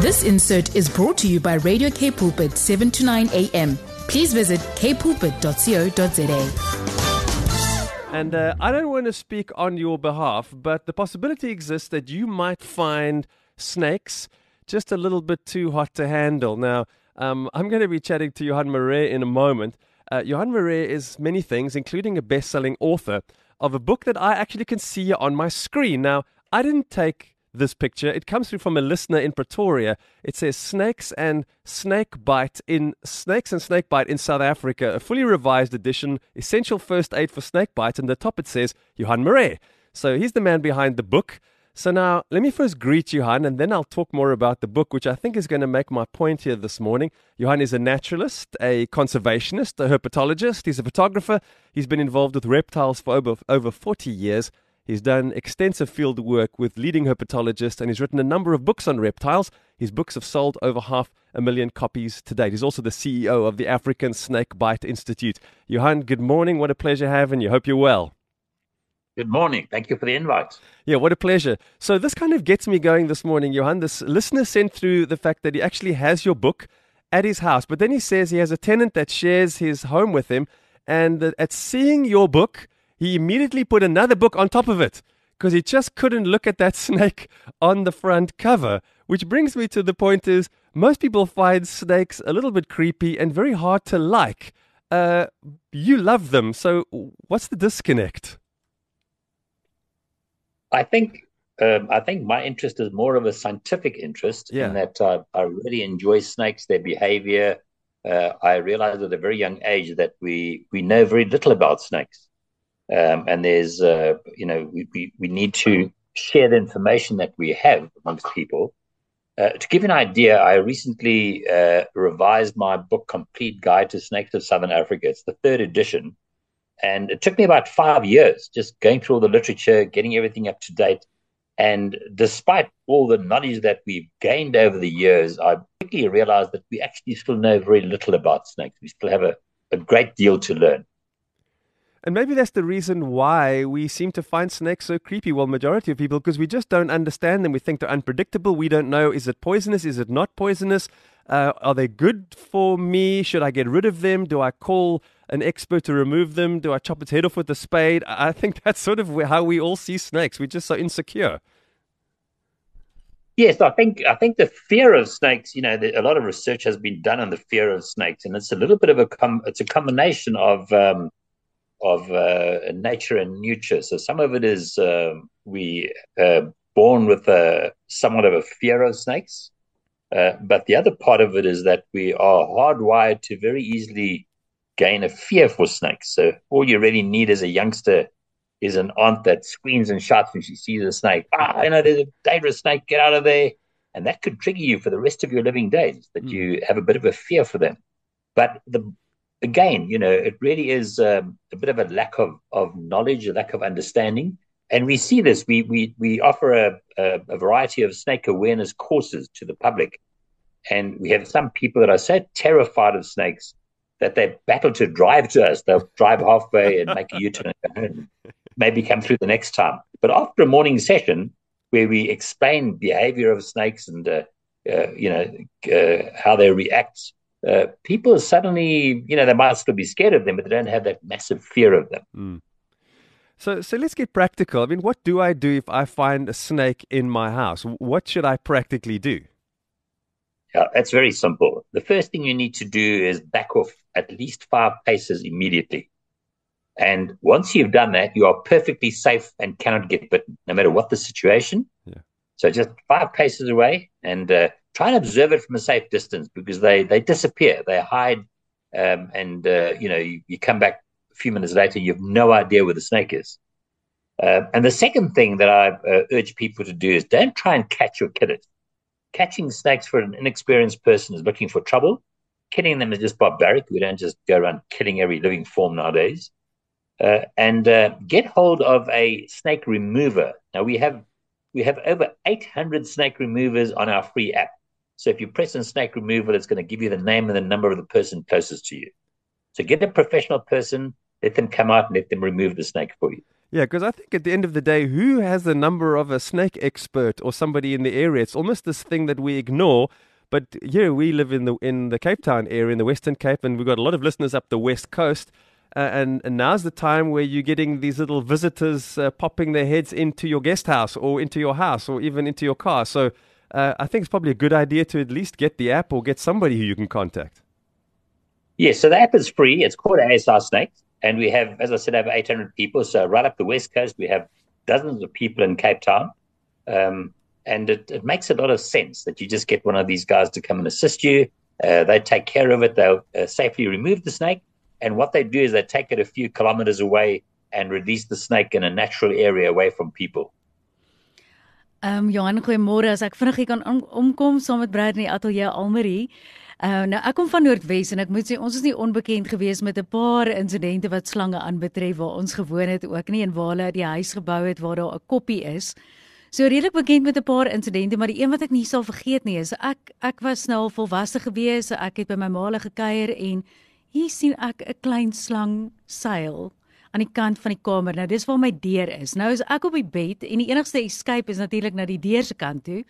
This insert is brought to you by Radio K Pulpit 7 to 9 a.m. Please visit kpulpit.co.za. And uh, I don't want to speak on your behalf, but the possibility exists that you might find snakes just a little bit too hot to handle. Now, um, I'm going to be chatting to Johan Marais in a moment. Uh, Johan Marais is many things, including a best selling author of a book that I actually can see on my screen. Now, I didn't take this picture. It comes through from a listener in Pretoria. It says snakes and snake bite in snakes and snake bite in South Africa, a fully revised edition, essential first aid for snake bite, And the top it says Johan Marais. So he's the man behind the book. So now let me first greet Johan and then I'll talk more about the book, which I think is going to make my point here this morning. Johan is a naturalist, a conservationist, a herpetologist. He's a photographer. He's been involved with reptiles for over, over 40 years. He's done extensive field work with leading herpetologists and he's written a number of books on reptiles. His books have sold over half a million copies to date. He's also the CEO of the African Snake Bite Institute. Johan, good morning. What a pleasure having you. Hope you're well. Good morning. Thank you for the invite. Yeah, what a pleasure. So, this kind of gets me going this morning, Johan. This listener sent through the fact that he actually has your book at his house, but then he says he has a tenant that shares his home with him, and that at seeing your book, he immediately put another book on top of it because he just couldn't look at that snake on the front cover. Which brings me to the point is most people find snakes a little bit creepy and very hard to like. Uh, you love them, so what's the disconnect? I think um, I think my interest is more of a scientific interest yeah. in that uh, I really enjoy snakes, their behavior. Uh, I realized at a very young age that we we know very little about snakes. Um, and there's, uh, you know, we, we, we, need to share the information that we have amongst people. Uh, to give you an idea, I recently uh, revised my book, Complete Guide to Snakes of Southern Africa. It's the third edition. And it took me about five years just going through all the literature, getting everything up to date. And despite all the knowledge that we've gained over the years, I quickly realized that we actually still know very little about snakes. We still have a, a great deal to learn. And maybe that's the reason why we seem to find snakes so creepy. Well, majority of people, because we just don't understand them. We think they're unpredictable. We don't know is it poisonous? Is it not poisonous? Uh, are they good for me? Should I get rid of them? Do I call an expert to remove them? Do I chop its head off with a spade? I think that's sort of how we all see snakes. We're just so insecure. Yes, I think I think the fear of snakes. You know, the, a lot of research has been done on the fear of snakes, and it's a little bit of a com- it's a combination of um, of uh, nature and nurture. So some of it is uh, we uh, born with a somewhat of a fear of snakes, uh, but the other part of it is that we are hardwired to very easily gain a fear for snakes. So all you really need as a youngster is an aunt that screams and shouts when she sees a snake. Ah, you know, there's a dangerous snake. Get out of there. And that could trigger you for the rest of your living days that mm. you have a bit of a fear for them. But the again, you know, it really is um, a bit of a lack of, of knowledge, a lack of understanding. And we see this. We we we offer a, a, a, variety of snake awareness courses to the public, and we have some people that are so terrified of snakes that they battle to drive to us. They'll drive halfway and make a U-turn and maybe come through the next time. But after a morning session where we explain behavior of snakes and uh, uh, you know uh, how they react uh, people suddenly, you know, they might still be scared of them, but they don't have that massive fear of them. Mm. So, so let's get practical. I mean, what do I do if I find a snake in my house? What should I practically do? Yeah, that's very simple. The first thing you need to do is back off at least five paces immediately. And once you've done that, you are perfectly safe and cannot get bitten, no matter what the situation. Yeah. So just five paces away and uh, try and observe it from a safe distance because they they disappear, they hide, um, and uh, you know you, you, come back a few minutes later, you have no idea where the snake is. Uh, and the second thing that I uh, urge people to do is don't try and catch your kiddos. Catching snakes for an inexperienced person is looking for trouble. Killing them is just barbaric. We don't just go around killing every living form nowadays. Uh, and uh, get hold of a snake remover. Now we have we have over 800 snake removers on our free app. So if you press on snake removal, it's going to give you the name and the number of the person closest to you. So get a professional person, let them come out and let them remove the snake for you. Yeah, because I think at the end of the day, who has the number of a snake expert or somebody in the area? It's almost this thing that we ignore. But here we live in the in the Cape Town area, in the Western Cape, and we've got a lot of listeners up the west coast. Uh, and, and now's the time where you're getting these little visitors uh, popping their heads into your guest house or into your house or even into your car. So uh, I think it's probably a good idea to at least get the app or get somebody who you can contact. Yes, so the app is free. It's called ASI Snakes. And we have, as I said, over 800 people. So right up the West Coast, we have dozens of people in Cape Town. Um, and it, it, makes a lot of sense that you just get one of these guys to come and assist you. Uh, they take care of it. They'll uh, safely remove the snake. And what they do is they take it a few kilometers away and release the snake in a natural area away from people. Ehm um, Johan, goeiemôre. As ek vinnig kan omkom saam met Brad in die ateljee Almarie. Uh, nou ek kom van Noordwes en ek moet sê ons is nie onbekend gewees met 'n paar insidente wat slange aanbetref waar ons gewoon het ook nie en waar hulle die huis gebou het waar daar 'n koppie is. So redelik bekend met 'n paar insidente, maar die een wat ek nie sal vergeet nie is ek ek was nou al volwasse gewees, so ek het by my ma lê gekuier en hier sien ek 'n klein slang seil aan die kant van die kamer. Nou dis waar my deur is. Nou is ek op die bed en die enigste escape is natuurlik na die deur se kant toe.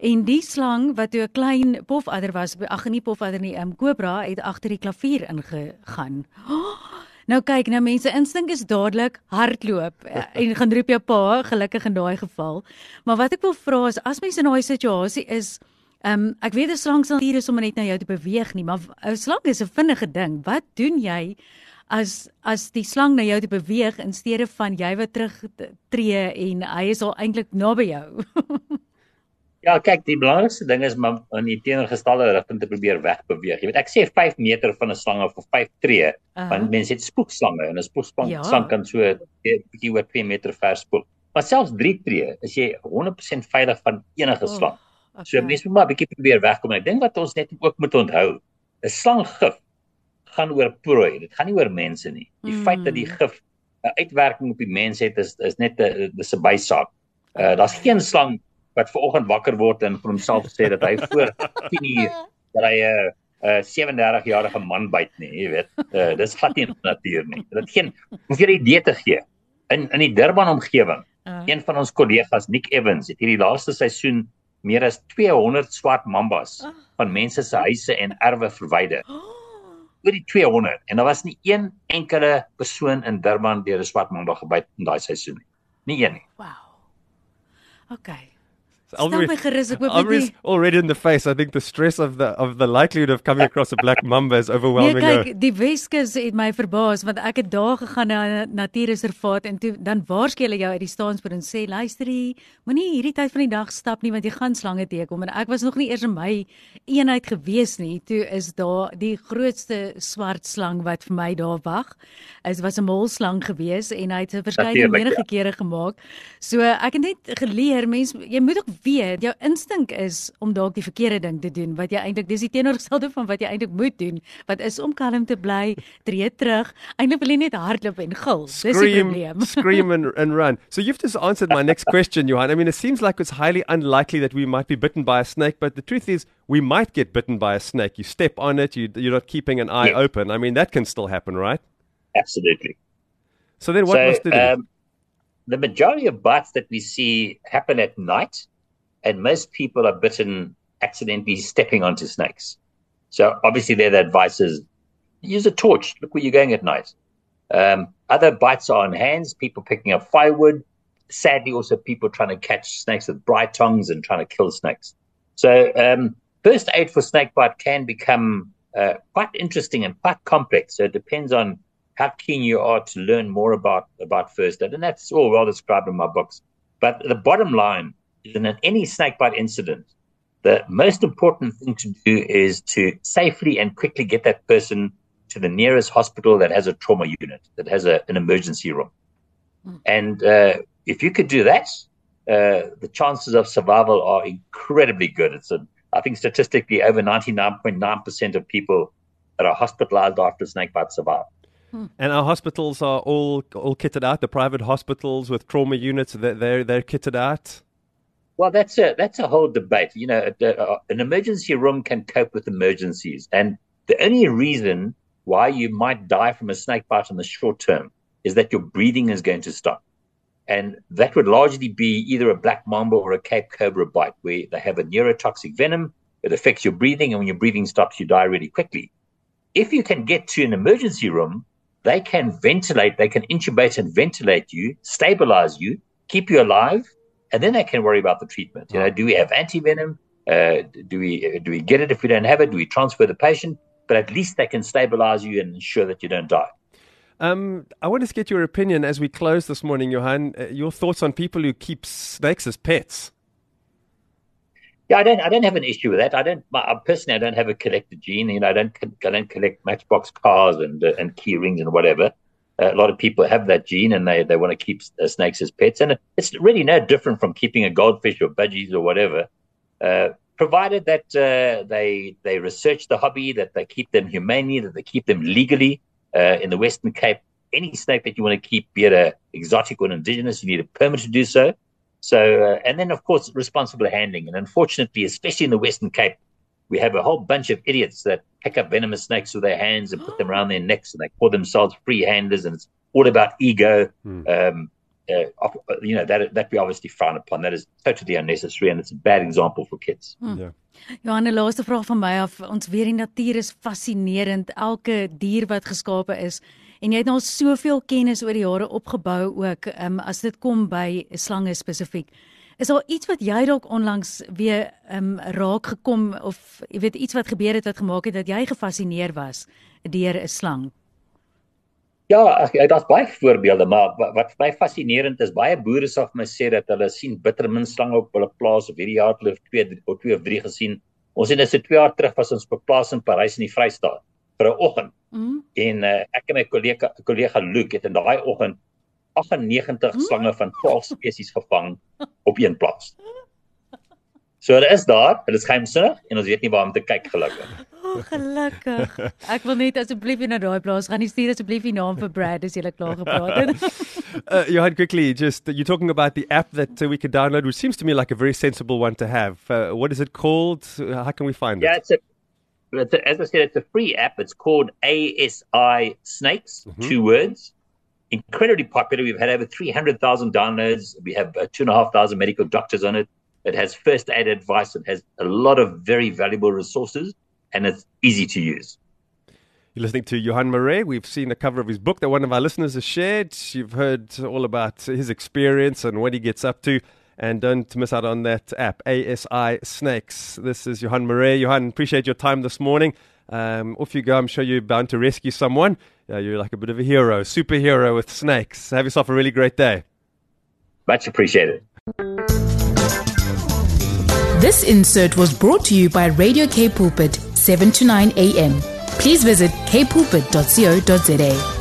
En die slang wat toe 'n klein pofadder was, ag nee pofadder nie, 'n um, kobra het agter die klavier ingegaan. Oh, nou kyk, nou mense instink is dadelik hardloop eh, en gaan roep jou pa, gelukkig in daai geval. Maar wat ek wil vra is as mens in daai situasie is, um, ek weet 'n slang sal hier is om net na jou te beweeg nie, maar 'n slang is 'n vinnige ding. Wat doen jy? as as die slang na jou te beweeg in steede van jy wat terug tree en hy is al eintlik naby jou. ja, kyk, die belangrikste ding is om in die teenoorgestelde rigting te probeer wegbeweeg. Jy weet, ek sê 5 meter van 'n slang of 5 tree, uh -huh. want mense het spoekslange en 'n spoekslang ja. kan so 'n bietjie oor 2 meter ver spook. Maar selfs 3 tree is jy 100% veilig van enige oh, slang. Okay. So mense moet maar 'n bietjie probeer wegkom. Ek dink wat ons net ook moet onthou, 'n slanggif gaan oor prooi. Dit gaan nie oor mense nie. Die mm. feit dat die gif 'n uitwerking op die mens het is is net 'n dis 'n bysaak. Uh daar's geen slang wat ver oggend wakker word en vir homself sê dat hy voor 10 uur dat hy 'n uh, uh, 37 jarige man byt nie, jy weet. Uh dis glad nie natuur nie. Dit geen om vir 'n idee te gee. In in die Durban omgewing, uh. een van ons kollegas Nick Evans het hierdie laaste seisoen meer as 200 swart mambas uh. van mense se huise en erwe verwyder. Oh oor die 200 en daar was nie een enkele persoon in Durban deur 'n swart mamba gebyt in daai seisoen nie. Nie een nie. Wow. Okay. Already, already in the face. I think the stress of the of the likelihood of coming across a black mamba is overwhelming. Nee, kyk, die Weskus het my verbaas want ek het daar gegaan na 'n natuurreservaat en toe dan waarsku hulle jou uit die staanspoor en sê luisterie, moenie hierdie tyd van die dag stap nie want jy gaan slange teekom en ek was nog nie eers in my eenheid gewees nie. Toe is daar die grootste swart slang wat vir my daar wag. Dit was 'n molslang gewees en hy het verskeie menige kere gemaak. So ek het net geleer mense jy moet ook weet jou instink is om dalk die verkeerde ding te doen wat jy eintlik dis die teenoorgestelde van wat jy eintlik moet doen wat is om kalm te bly tree terug eintlik wil jy net hardloop en gil dis die probleem. scream and, and run. So you've just answered my next question Johan. I mean it seems like it's highly unlikely that we might be bitten by a snake but the truth is we might get bitten by a snake. You step on it you, you're not keeping an eye yeah. open. I mean that can still happen right? Absolutely. So then what so, must it do um, the majority of bites that we see happen at night and most people are bitten accidentally stepping onto snakes. So obviously, there the advice is use a torch. Look where you're going at night. Um, other bites are on hands, people picking up firewood. Sadly, also people trying to catch snakes with braai tongs and trying to kill snakes. So um, first aid for snake bite can become uh, quite interesting and quite complex. So it depends on how keen you are to learn more about about first aid, and that's all well described in my books. But the bottom line in any snakebite incident, the most important thing to do is to safely and quickly get that person to the nearest hospital that has a trauma unit, that has a, an emergency room. Mm. And uh, if you could do that, uh, the chances of survival are incredibly good. It's a, I think statistically over 99.9% of people that are hospitalized after snake snakebite survive. Hmm. And our hospitals are all all kitted out. The private hospitals with trauma units, they're they're, they're kitted out. Well, that's a that's a whole debate. You know, uh, an emergency room can cope with emergencies, and the only reason why you might die from a snake bite in the short term is that your breathing is going to stop. and that would largely be either a black mamba or a Cape cobra bite, where they have a neurotoxic venom. It affects your breathing, and when your breathing stops, you die really quickly. If you can get to an emergency room, they can ventilate, they can intubate and ventilate you, stabilize you, keep you alive, and then they can worry about the treatment. You know, do we have antivenom? Uh, do we do we get it if we don't have it? Do we transfer the patient? But at least they can stabilize you and ensure that you don't die. Um, I want to get your opinion as we close this morning, Johan. Uh, your thoughts on people who keep snakes as pets? Yeah, I don't. I don't have an issue with that. I don't. My, personally, I don't have a collector gene. You know, I don't. I don't collect Matchbox cars and uh, and key rings and whatever. A lot of people have that gene and they, they want to keep uh, snakes as pets, and it's really no different from keeping a goldfish or budgies or whatever. Uh, provided that uh, they they research the hobby, that they keep them humanely, that they keep them legally. Uh, in the Western Cape, any snake that you want to keep, be it a exotic or an indigenous, you need a permit to do so. So, uh, and then of course, responsible handling. And unfortunately, especially in the Western Cape, we have a whole bunch of idiots that pick up venomous snakes with their hands and put them around their necks, and they call themselves free handlers, and it's all about ego. Hmm. Um, uh, you know that that we obviously frown upon. That is totally unnecessary, and it's a bad example for kids. Hmm. Yeah. Johan, 'n laaste vraag van my af. Ons weet die natuur is fascinerend. Elke dier wat geskape is en jy het nou soveel kennis oor die jare opgebou ook, um, as dit kom by slange spesifiek. Is daar iets wat jy dalk onlangs weer um, raak gekom of jy weet iets wat gebeur het wat gemaak het dat jy gefassineer was deur 'n slang? Ja, ek daar's baie voorbeelde, maar wat, wat vir my fascinerend is, baie boere sal vir my sê dat hulle sien bittermin slange op hulle plaas of hierdie jaar het hulle twee of twee of drie gesien. Ons het net so 2 jaar terug was ons op plaas in Parys in die Vrystaat vir 'n oggend. Mm. En uh, ek en my kollega kollega Luke het in daai oggend 98 mm. slange van 12 spesies gevang op een plaas. So dit is daar, dit is geheimsinnig en ons weet nie waar om te kyk gelukkig. Oh, gelukkig. Ek wil net asseblief na daai plaas gaan. Nie stuur asseblief die naam vir Brad as jy lekker klaar gepraat het. uh, Johan, quickly, just uh, you're talking about the app that uh, we could download, which seems to me like a very sensible one to have. Uh, what is it called? How can we find yeah, it? A, it's a, as I said, it's a free app. It's called ASI Snakes, mm-hmm. two words. Incredibly popular. We've had over 300,000 downloads. We have uh, 2,500 medical doctors on it. It has first aid advice. It has a lot of very valuable resources and it's easy to use. You're listening to Johan Marais. We've seen the cover of his book that one of our listeners has shared. You've heard all about his experience and what he gets up to. And don't miss out on that app, ASI Snakes. This is Johan Marais. Johan, appreciate your time this morning. Um, off you go. I'm sure you're bound to rescue someone. Yeah, you're like a bit of a hero, superhero with snakes. Have yourself a really great day. Much appreciated. This insert was brought to you by Radio K Pulpit, 7 to 9 a.m. Please visit kpulpit.co.za.